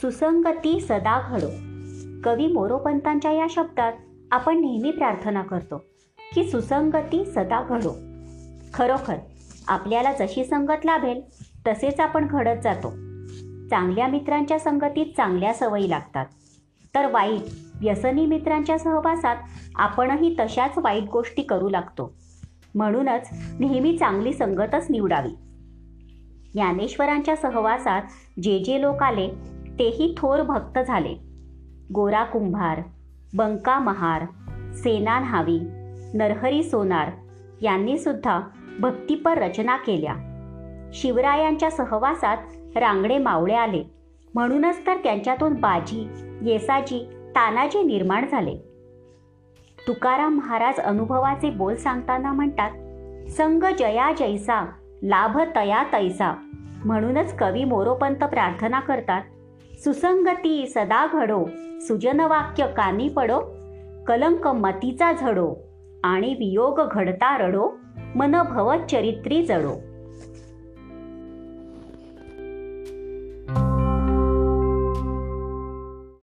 सुसंगती सदा घडो. कवी मोरोपंतांच्या या शब्दात आपण नेहमी प्रार्थना करतो की सुसंगती सदा घडो. खरोखर आपल्याला जशी संगत लाभेल तसेच आपण घडत जातो. चांगल्या मित्रांच्या संगतीत चांगल्या सवयी लागतात. तर वाईट व्यसनी मित्रांच्या सहवासात आपणही तशाच वाईट गोष्टी करू लागतो. म्हणूनच नेहमी चांगली संगतच निवडावी. ज्ञानेश्वरांच्या सहवासात जे जे लोक आले तेही थोर भक्त झाले. गोरा कुंभार बंका महार सेना न्हावी नरहरी सोनार यांनी सुद्धा भक्तीपर रचना केल्या. शिवरायांच्या सहवासात रांगडे मावळे आले. म्हणूनच तर त्यांच्यातून बाजी येसाजी तानाजी निर्माण झाले. तुकाराम महाराज अनुभवाचे बोल सांगताना म्हणतात संग जया जैसा लाभ तया तैसा. म्हणूनच कवी मोरोपंत प्रार्थना करतात सुसंगती सदा घडो सुजनवाक्य कानी पडो कलंक मतीचा झडो आणि वियोग घडता रडो मन भवत चरित्री जडो.